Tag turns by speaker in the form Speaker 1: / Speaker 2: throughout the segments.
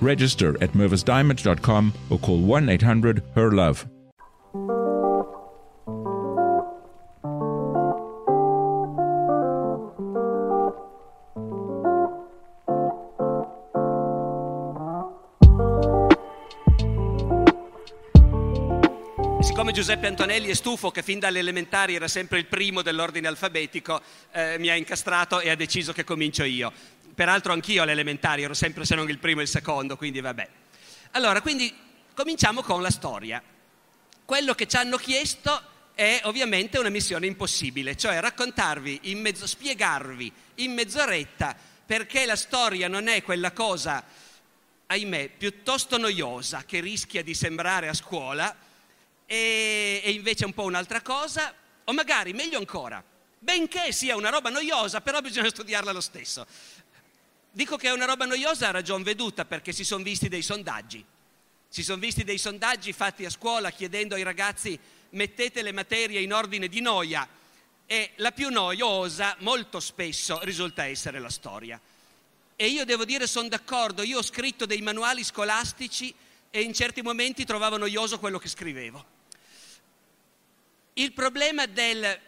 Speaker 1: Register at mervisdiamond.com or call 1 800 HER LOVE.
Speaker 2: Siccome Giuseppe Antonelli è stufo, che fin dalle elementari era sempre il primo dell'ordine alfabetico, eh, mi ha incastrato e ha deciso che comincio io. Peraltro anch'io alle elementari ero sempre se non il primo e il secondo, quindi vabbè. Allora, quindi cominciamo con la storia. Quello che ci hanno chiesto è ovviamente una missione impossibile, cioè raccontarvi, in mezzo, spiegarvi in mezz'oretta perché la storia non è quella cosa, ahimè, piuttosto noiosa che rischia di sembrare a scuola e, e invece è un po' un'altra cosa, o magari, meglio ancora, benché sia una roba noiosa, però bisogna studiarla lo stesso. Dico che è una roba noiosa a ragion veduta perché si sono visti dei sondaggi. Si sono visti dei sondaggi fatti a scuola chiedendo ai ragazzi mettete le materie in ordine di noia e la più noiosa molto spesso risulta essere la storia. E io devo dire sono d'accordo, io ho scritto dei manuali scolastici e in certi momenti trovavo noioso quello che scrivevo. Il problema del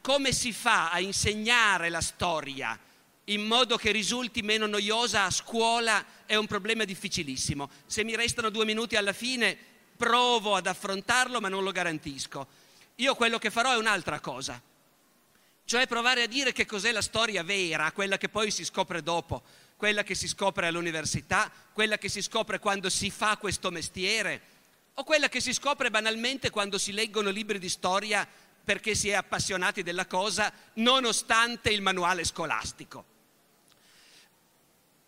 Speaker 2: come si fa a insegnare la storia in modo che risulti meno noiosa a scuola è un problema difficilissimo. Se mi restano due minuti alla fine provo ad affrontarlo, ma non lo garantisco. Io quello che farò è un'altra cosa, cioè provare a dire che cos'è la storia vera, quella che poi si scopre dopo, quella che si scopre all'università, quella che si scopre quando si fa questo mestiere, o quella che si scopre banalmente quando si leggono libri di storia perché si è appassionati della cosa, nonostante il manuale scolastico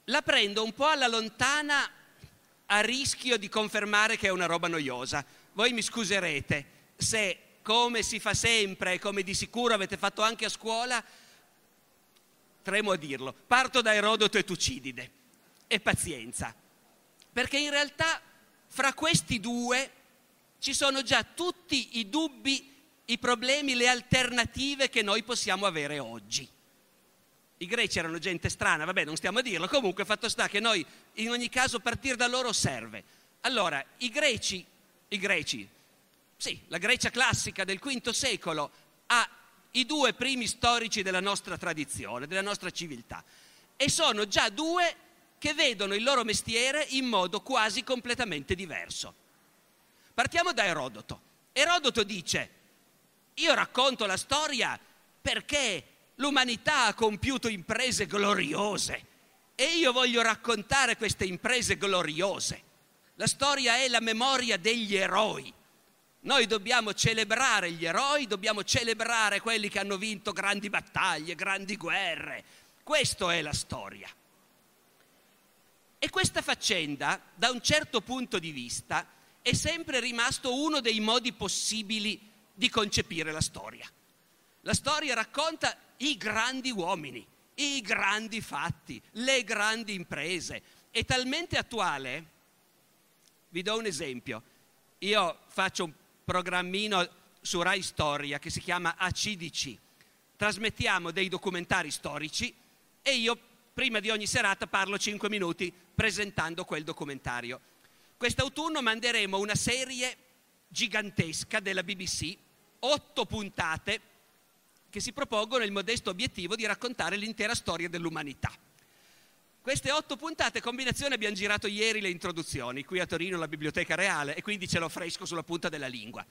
Speaker 2: la prendo un po' alla lontana a rischio di confermare che è una roba noiosa. Voi mi scuserete se, come si fa sempre e come di sicuro avete fatto anche a scuola, tremo a dirlo, parto da Erodoto e Tucidide. E pazienza, perché in realtà fra questi due ci sono già tutti i dubbi, i problemi, le alternative che noi possiamo avere oggi. I greci erano gente strana, vabbè, non stiamo a dirlo, comunque fatto sta che noi in ogni caso partire da loro serve. Allora, i greci, i greci, sì, la Grecia classica del V secolo ha i due primi storici della nostra tradizione, della nostra civiltà, e sono già due che vedono il loro mestiere in modo quasi completamente diverso. Partiamo da Erodoto. Erodoto dice, io racconto la storia perché L'umanità ha compiuto imprese gloriose e io voglio raccontare queste imprese gloriose. La storia è la memoria degli eroi. Noi dobbiamo celebrare gli eroi, dobbiamo celebrare quelli che hanno vinto grandi battaglie, grandi guerre. Questa è la storia. E questa faccenda, da un certo punto di vista, è sempre rimasto uno dei modi possibili di concepire la storia. La storia racconta i grandi uomini, i grandi fatti, le grandi imprese. È talmente attuale, vi do un esempio, io faccio un programmino su Rai Storia che si chiama ACDC, trasmettiamo dei documentari storici e io prima di ogni serata parlo 5 minuti presentando quel documentario. Quest'autunno manderemo una serie gigantesca della BBC, otto puntate che si propongono il modesto obiettivo di raccontare l'intera storia dell'umanità. Queste otto puntate combinazione abbiamo girato ieri le introduzioni, qui a Torino alla Biblioteca Reale, e quindi ce l'ho fresco sulla punta della lingua.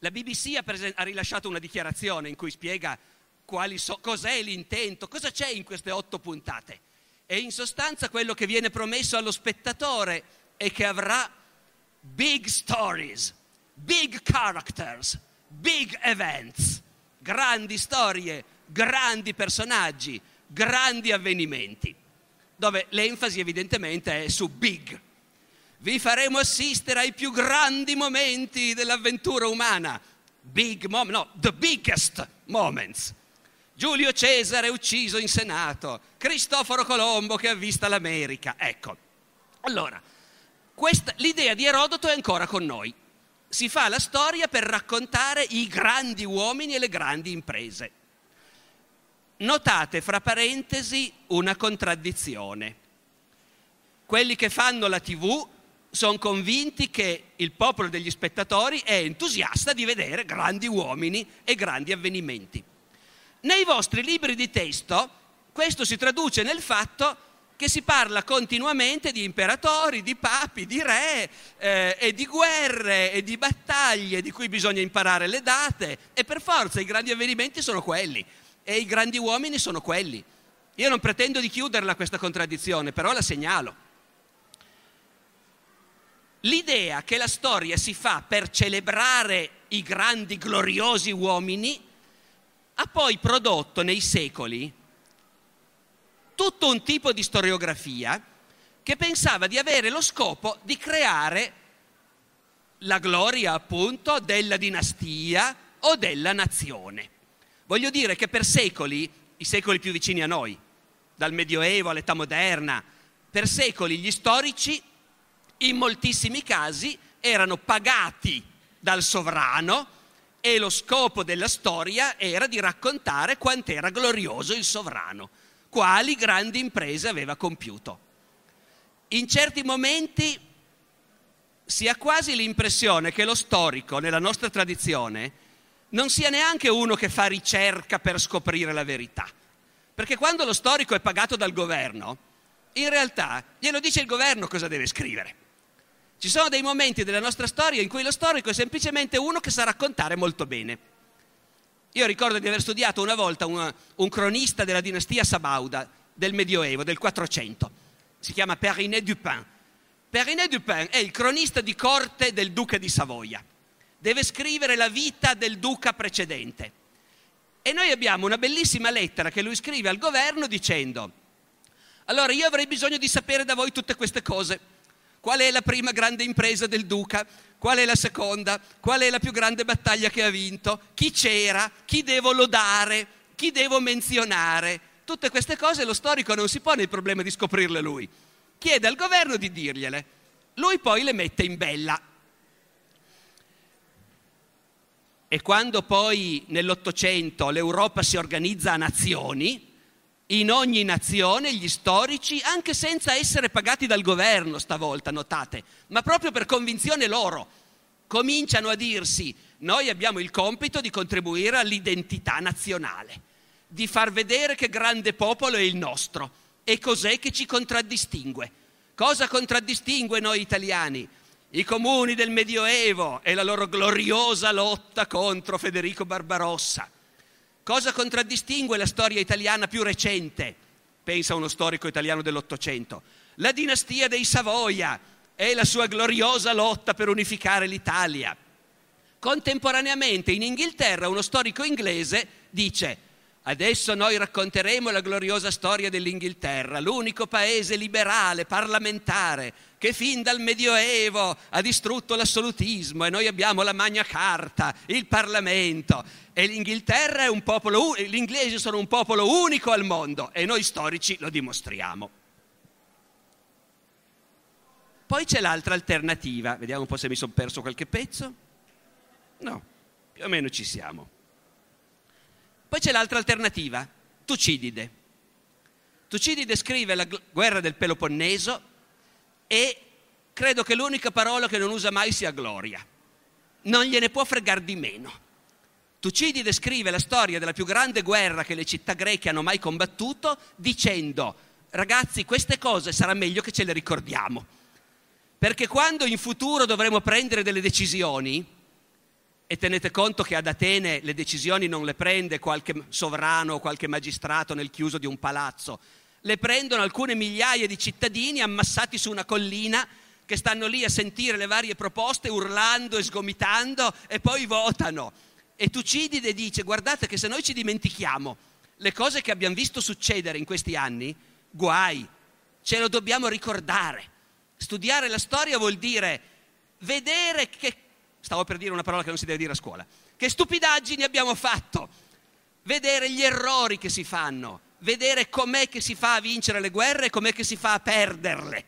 Speaker 2: La BBC ha, presen- ha rilasciato una dichiarazione in cui spiega so- cos'è l'intento, cosa c'è in queste otto puntate. E in sostanza quello che viene promesso allo spettatore è che avrà big stories, big characters, big events, grandi storie, grandi personaggi, grandi avvenimenti dove l'enfasi evidentemente è su big. Vi faremo assistere ai più grandi momenti dell'avventura umana. Big moment, no, the biggest moments. Giulio Cesare ucciso in Senato, Cristoforo Colombo che ha visto l'America. Ecco, allora, questa, l'idea di Erodoto è ancora con noi. Si fa la storia per raccontare i grandi uomini e le grandi imprese. Notate fra parentesi una contraddizione. Quelli che fanno la TV sono convinti che il popolo degli spettatori è entusiasta di vedere grandi uomini e grandi avvenimenti. Nei vostri libri di testo questo si traduce nel fatto che si parla continuamente di imperatori, di papi, di re eh, e di guerre e di battaglie di cui bisogna imparare le date e per forza i grandi avvenimenti sono quelli e i grandi uomini sono quelli. Io non pretendo di chiuderla questa contraddizione, però la segnalo. L'idea che la storia si fa per celebrare i grandi, gloriosi uomini ha poi prodotto nei secoli tutto un tipo di storiografia che pensava di avere lo scopo di creare la gloria appunto della dinastia o della nazione. Voglio dire che per secoli, i secoli più vicini a noi, dal Medioevo all'età moderna, per secoli gli storici in moltissimi casi erano pagati dal sovrano e lo scopo della storia era di raccontare quant'era glorioso il sovrano, quali grandi imprese aveva compiuto. In certi momenti si ha quasi l'impressione che lo storico, nella nostra tradizione, non sia neanche uno che fa ricerca per scoprire la verità. Perché quando lo storico è pagato dal governo, in realtà glielo dice il governo cosa deve scrivere. Ci sono dei momenti della nostra storia in cui lo storico è semplicemente uno che sa raccontare molto bene. Io ricordo di aver studiato una volta un, un cronista della dinastia Sabauda del Medioevo, del 400. Si chiama Perinet Dupin. Perinet Dupin è il cronista di corte del duca di Savoia deve scrivere la vita del duca precedente. E noi abbiamo una bellissima lettera che lui scrive al governo dicendo, allora io avrei bisogno di sapere da voi tutte queste cose. Qual è la prima grande impresa del duca? Qual è la seconda? Qual è la più grande battaglia che ha vinto? Chi c'era? Chi devo lodare? Chi devo menzionare? Tutte queste cose lo storico non si pone il problema di scoprirle lui. Chiede al governo di dirgliele. Lui poi le mette in bella E quando poi nell'Ottocento l'Europa si organizza a nazioni, in ogni nazione gli storici, anche senza essere pagati dal governo stavolta, notate, ma proprio per convinzione loro, cominciano a dirsi noi abbiamo il compito di contribuire all'identità nazionale, di far vedere che grande popolo è il nostro e cos'è che ci contraddistingue. Cosa contraddistingue noi italiani? i comuni del Medioevo e la loro gloriosa lotta contro Federico Barbarossa. Cosa contraddistingue la storia italiana più recente? Pensa uno storico italiano dell'Ottocento. La dinastia dei Savoia e la sua gloriosa lotta per unificare l'Italia. Contemporaneamente in Inghilterra uno storico inglese dice Adesso noi racconteremo la gloriosa storia dell'Inghilterra, l'unico paese liberale, parlamentare, che fin dal Medioevo ha distrutto l'assolutismo e noi abbiamo la Magna Carta, il Parlamento e l'Inghilterra è un popolo, gli inglesi sono un popolo unico al mondo e noi storici lo dimostriamo. Poi c'è l'altra alternativa, vediamo un po' se mi sono perso qualche pezzo. No, più o meno ci siamo. Poi c'è l'altra alternativa, Tucidide. Tucidide scrive la guerra del Peloponneso e credo che l'unica parola che non usa mai sia gloria. Non gliene può fregare di meno. Tucidide scrive la storia della più grande guerra che le città greche hanno mai combattuto dicendo ragazzi, queste cose sarà meglio che ce le ricordiamo, perché quando in futuro dovremo prendere delle decisioni, e tenete conto che ad Atene le decisioni non le prende qualche sovrano o qualche magistrato nel chiuso di un palazzo, le prendono alcune migliaia di cittadini ammassati su una collina che stanno lì a sentire le varie proposte urlando e sgomitando e poi votano. E Tucidide dice guardate che se noi ci dimentichiamo le cose che abbiamo visto succedere in questi anni, guai, ce lo dobbiamo ricordare. Studiare la storia vuol dire vedere che stavo per dire una parola che non si deve dire a scuola, che stupidaggini abbiamo fatto, vedere gli errori che si fanno, vedere com'è che si fa a vincere le guerre e com'è che si fa a perderle,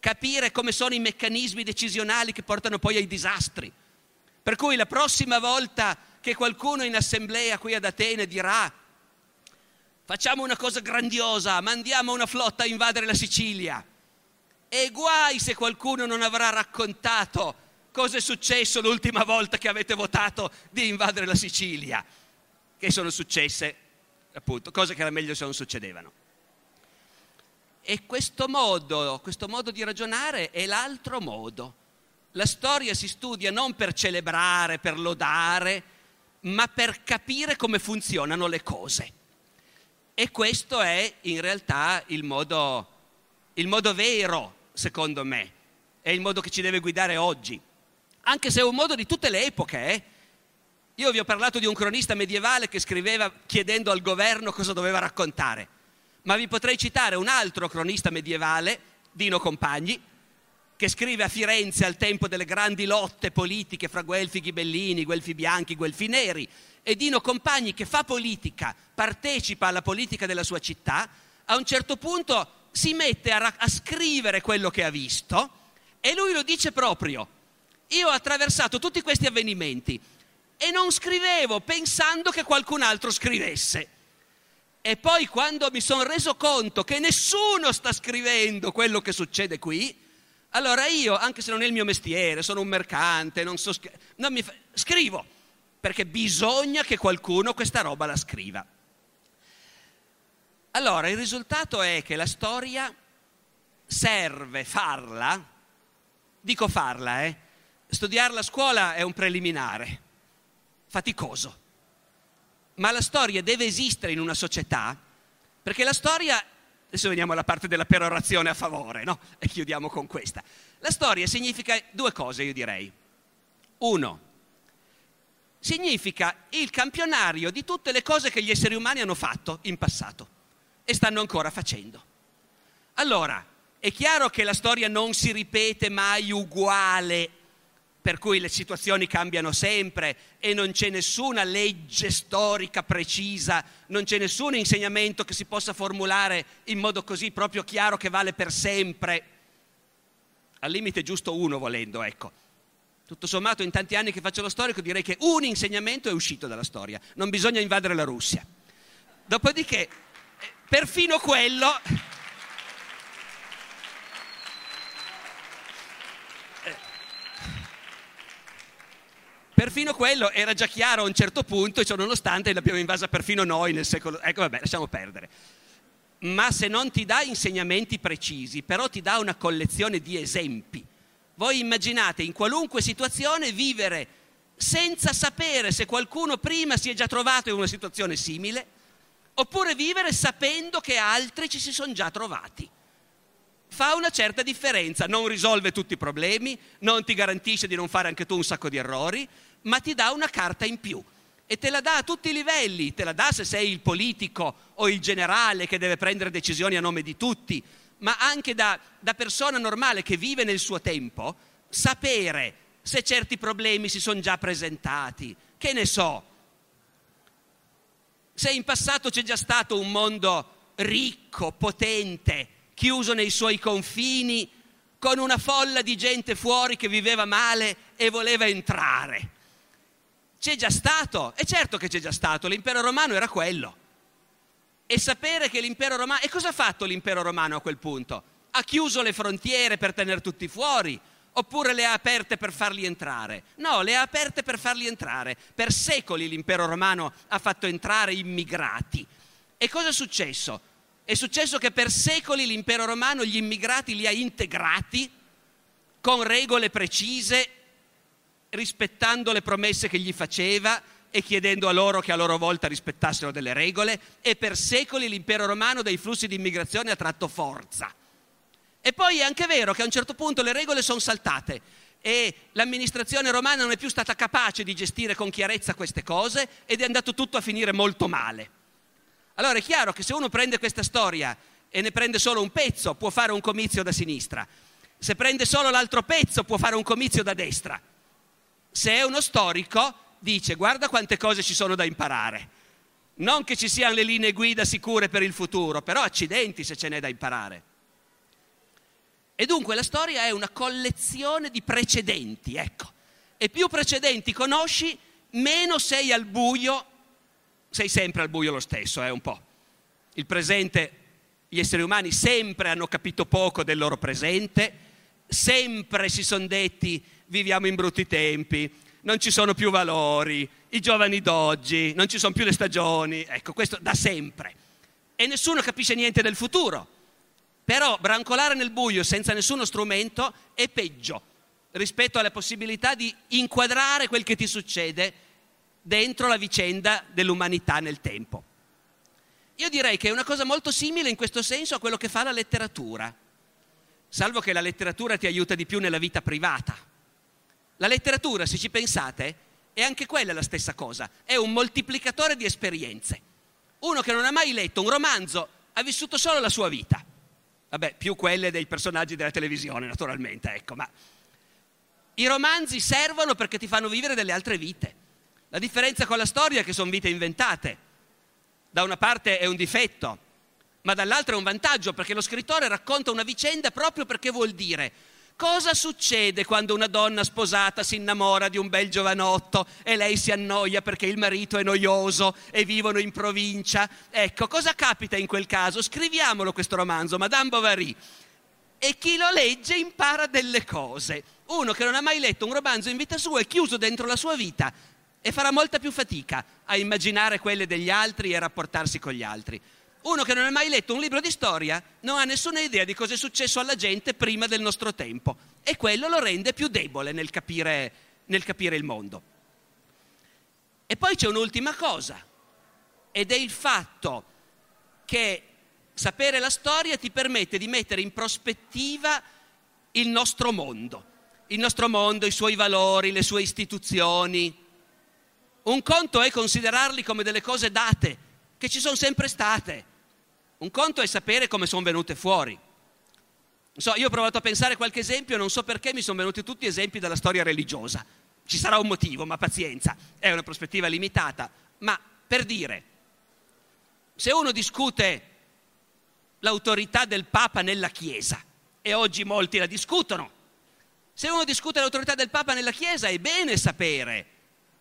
Speaker 2: capire come sono i meccanismi decisionali che portano poi ai disastri. Per cui la prossima volta che qualcuno in assemblea qui ad Atene dirà facciamo una cosa grandiosa, mandiamo una flotta a invadere la Sicilia, e guai se qualcuno non avrà raccontato cosa è successo l'ultima volta che avete votato di invadere la Sicilia, che sono successe appunto cose che era meglio se non succedevano. E questo modo, questo modo di ragionare è l'altro modo. La storia si studia non per celebrare, per lodare, ma per capire come funzionano le cose. E questo è in realtà il modo, il modo vero, secondo me, è il modo che ci deve guidare oggi anche se è un modo di tutte le epoche. Eh? Io vi ho parlato di un cronista medievale che scriveva chiedendo al governo cosa doveva raccontare, ma vi potrei citare un altro cronista medievale, Dino Compagni, che scrive a Firenze al tempo delle grandi lotte politiche fra Guelfi ghibellini, Guelfi bianchi, Guelfi neri, e Dino Compagni che fa politica, partecipa alla politica della sua città, a un certo punto si mette a, a scrivere quello che ha visto e lui lo dice proprio, io ho attraversato tutti questi avvenimenti e non scrivevo pensando che qualcun altro scrivesse. E poi quando mi sono reso conto che nessuno sta scrivendo quello che succede qui, allora io, anche se non è il mio mestiere, sono un mercante, non so non fa... scrivo, perché bisogna che qualcuno questa roba la scriva. Allora, il risultato è che la storia serve farla, dico farla, eh, studiarla a scuola è un preliminare, faticoso, ma la storia deve esistere in una società perché la storia, adesso veniamo alla parte della perorazione a favore, no? E chiudiamo con questa. La storia significa due cose, io direi. Uno, significa il campionario di tutte le cose che gli esseri umani hanno fatto in passato e stanno ancora facendo. Allora, è chiaro che la storia non si ripete mai uguale per cui le situazioni cambiano sempre e non c'è nessuna legge storica precisa, non c'è nessun insegnamento che si possa formulare in modo così proprio chiaro che vale per sempre. Al limite giusto uno volendo, ecco. Tutto sommato in tanti anni che faccio lo storico direi che un insegnamento è uscito dalla storia, non bisogna invadere la Russia. Dopodiché, eh, perfino quello Perfino quello era già chiaro a un certo punto, e ciò nonostante l'abbiamo invasa perfino noi nel secolo... Ecco, vabbè, lasciamo perdere. Ma se non ti dà insegnamenti precisi, però ti dà una collezione di esempi. Voi immaginate in qualunque situazione vivere senza sapere se qualcuno prima si è già trovato in una situazione simile, oppure vivere sapendo che altri ci si sono già trovati fa una certa differenza, non risolve tutti i problemi, non ti garantisce di non fare anche tu un sacco di errori, ma ti dà una carta in più. E te la dà a tutti i livelli, te la dà se sei il politico o il generale che deve prendere decisioni a nome di tutti, ma anche da, da persona normale che vive nel suo tempo, sapere se certi problemi si sono già presentati, che ne so, se in passato c'è già stato un mondo ricco, potente, chiuso nei suoi confini, con una folla di gente fuori che viveva male e voleva entrare. C'è già stato, è certo che c'è già stato, l'impero romano era quello. E sapere che l'impero romano... E cosa ha fatto l'impero romano a quel punto? Ha chiuso le frontiere per tenere tutti fuori, oppure le ha aperte per farli entrare? No, le ha aperte per farli entrare. Per secoli l'impero romano ha fatto entrare immigrati. E cosa è successo? È successo che per secoli l'impero romano gli immigrati li ha integrati con regole precise, rispettando le promesse che gli faceva e chiedendo a loro che a loro volta rispettassero delle regole e per secoli l'impero romano dai flussi di immigrazione ha tratto forza. E poi è anche vero che a un certo punto le regole sono saltate e l'amministrazione romana non è più stata capace di gestire con chiarezza queste cose ed è andato tutto a finire molto male. Allora è chiaro che se uno prende questa storia e ne prende solo un pezzo può fare un comizio da sinistra, se prende solo l'altro pezzo può fare un comizio da destra. Se è uno storico dice guarda quante cose ci sono da imparare. Non che ci siano le linee guida sicure per il futuro, però accidenti se ce n'è da imparare. E dunque la storia è una collezione di precedenti, ecco. E più precedenti conosci, meno sei al buio, sei sempre al buio lo stesso, è eh, un po'. Il presente, gli esseri umani sempre hanno capito poco del loro presente, sempre si sono detti viviamo in brutti tempi, non ci sono più valori, i giovani d'oggi, non ci sono più le stagioni, ecco, questo da sempre. E nessuno capisce niente del futuro. Però brancolare nel buio senza nessuno strumento è peggio rispetto alla possibilità di inquadrare quel che ti succede dentro la vicenda dell'umanità nel tempo. Io direi che è una cosa molto simile in questo senso a quello che fa la letteratura, salvo che la letteratura ti aiuta di più nella vita privata la letteratura, se ci pensate, è anche quella la stessa cosa, è un moltiplicatore di esperienze. Uno che non ha mai letto un romanzo ha vissuto solo la sua vita. Vabbè, più quelle dei personaggi della televisione, naturalmente, ecco, ma i romanzi servono perché ti fanno vivere delle altre vite. La differenza con la storia è che sono vite inventate. Da una parte è un difetto, ma dall'altra è un vantaggio perché lo scrittore racconta una vicenda proprio perché vuol dire Cosa succede quando una donna sposata si innamora di un bel giovanotto e lei si annoia perché il marito è noioso e vivono in provincia? Ecco, cosa capita in quel caso? Scriviamolo questo romanzo, Madame Bovary. E chi lo legge impara delle cose. Uno che non ha mai letto un romanzo in vita sua è chiuso dentro la sua vita e farà molta più fatica a immaginare quelle degli altri e a rapportarsi con gli altri. Uno che non ha mai letto un libro di storia non ha nessuna idea di cosa è successo alla gente prima del nostro tempo e quello lo rende più debole nel capire, nel capire il mondo. E poi c'è un'ultima cosa, ed è il fatto che sapere la storia ti permette di mettere in prospettiva il nostro mondo, il nostro mondo, i suoi valori, le sue istituzioni. Un conto è considerarli come delle cose date, che ci sono sempre state, un conto è sapere come sono venute fuori. So, io ho provato a pensare qualche esempio, non so perché mi sono venuti tutti esempi della storia religiosa. Ci sarà un motivo, ma pazienza, è una prospettiva limitata. Ma per dire, se uno discute l'autorità del Papa nella Chiesa, e oggi molti la discutono, se uno discute l'autorità del Papa nella Chiesa è bene sapere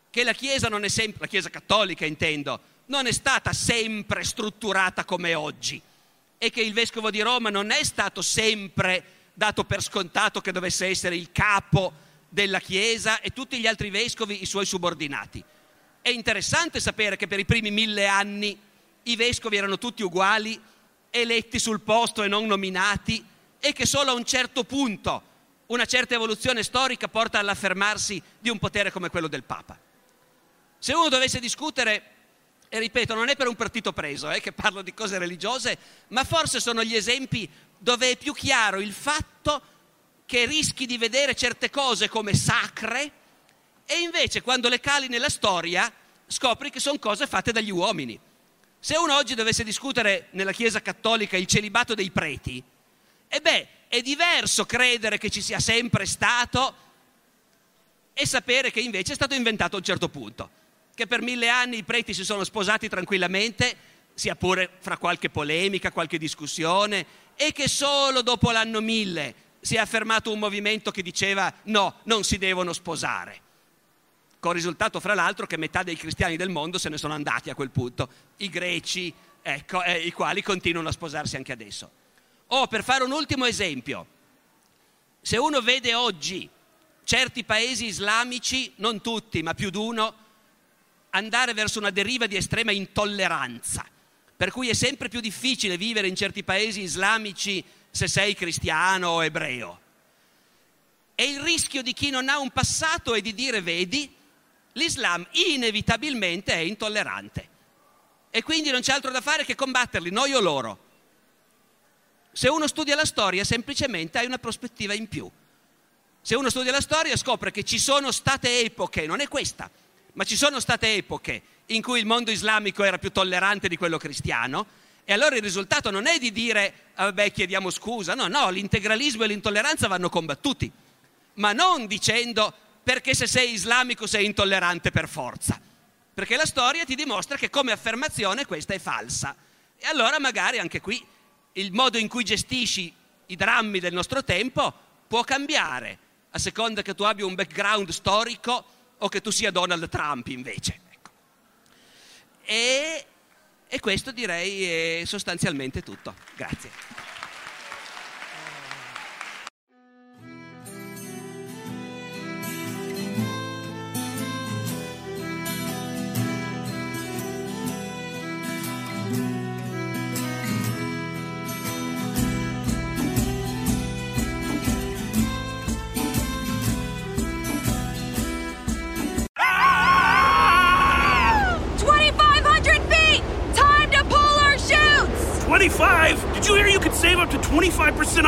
Speaker 2: che la Chiesa non è sempre, la Chiesa cattolica intendo, non è stata sempre strutturata come oggi e che il vescovo di Roma non è stato sempre dato per scontato che dovesse essere il capo della Chiesa e tutti gli altri vescovi i suoi subordinati. È interessante sapere che per i primi mille anni i vescovi erano tutti uguali, eletti sul posto e non nominati e che solo a un certo punto una certa evoluzione storica porta all'affermarsi di un potere come quello del Papa. Se uno dovesse discutere e ripeto, non è per un partito preso eh, che parlo di cose religiose, ma forse sono gli esempi dove è più chiaro il fatto che rischi di vedere certe cose come sacre e invece quando le cali nella storia scopri che sono cose fatte dagli uomini. Se uno oggi dovesse discutere nella Chiesa cattolica il celibato dei preti, e beh, è diverso credere che ci sia sempre stato e sapere che invece è stato inventato a un certo punto che per mille anni i preti si sono sposati tranquillamente, sia pure fra qualche polemica, qualche discussione, e che solo dopo l'anno mille si è affermato un movimento che diceva no, non si devono sposare. Con risultato, fra l'altro, che metà dei cristiani del mondo se ne sono andati a quel punto, i greci, ecco, eh, i quali continuano a sposarsi anche adesso. Oh, per fare un ultimo esempio, se uno vede oggi certi paesi islamici, non tutti, ma più di uno, andare verso una deriva di estrema intolleranza. per cui è sempre più difficile vivere in certi paesi islamici se sei cristiano o ebreo. E il rischio di chi non ha un passato è di dire, vedi, l'Islam inevitabilmente è intollerante e quindi non c'è altro da fare che combatterli, noi o loro. Se uno studia la storia semplicemente hai una prospettiva in più. Se uno studia la storia scopre che ci sono state epoche, non è questa, ma ci sono state epoche in cui il mondo islamico era più tollerante di quello cristiano e allora il risultato non è di dire ah, vabbè chiediamo scusa, no, no, l'integralismo e l'intolleranza vanno combattuti, ma non dicendo perché se sei islamico sei intollerante per forza, perché la storia ti dimostra che come affermazione questa è falsa. E allora magari anche qui il modo in cui gestisci i drammi del nostro tempo può cambiare a seconda che tu abbia un background storico o che tu sia Donald Trump invece. Ecco. E, e questo direi è sostanzialmente tutto. Grazie.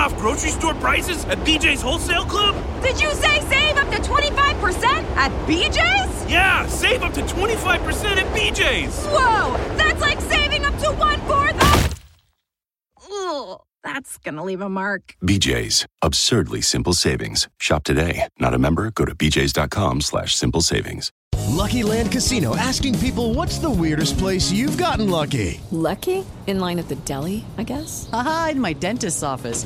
Speaker 3: Off grocery store prices at BJ's Wholesale Club?
Speaker 4: Did you say save up to 25% at BJ's?
Speaker 3: Yeah, save up to 25% at BJ's.
Speaker 4: Whoa, that's like saving up to one fourth of. Ugh, that's gonna leave a mark.
Speaker 5: BJ's, absurdly simple savings. Shop today. Not a member? Go to BJ's.com slash simple savings.
Speaker 6: Lucky Land Casino asking people what's the weirdest place you've gotten lucky?
Speaker 7: Lucky? In line at the deli, I guess?
Speaker 8: Aha, in my dentist's office.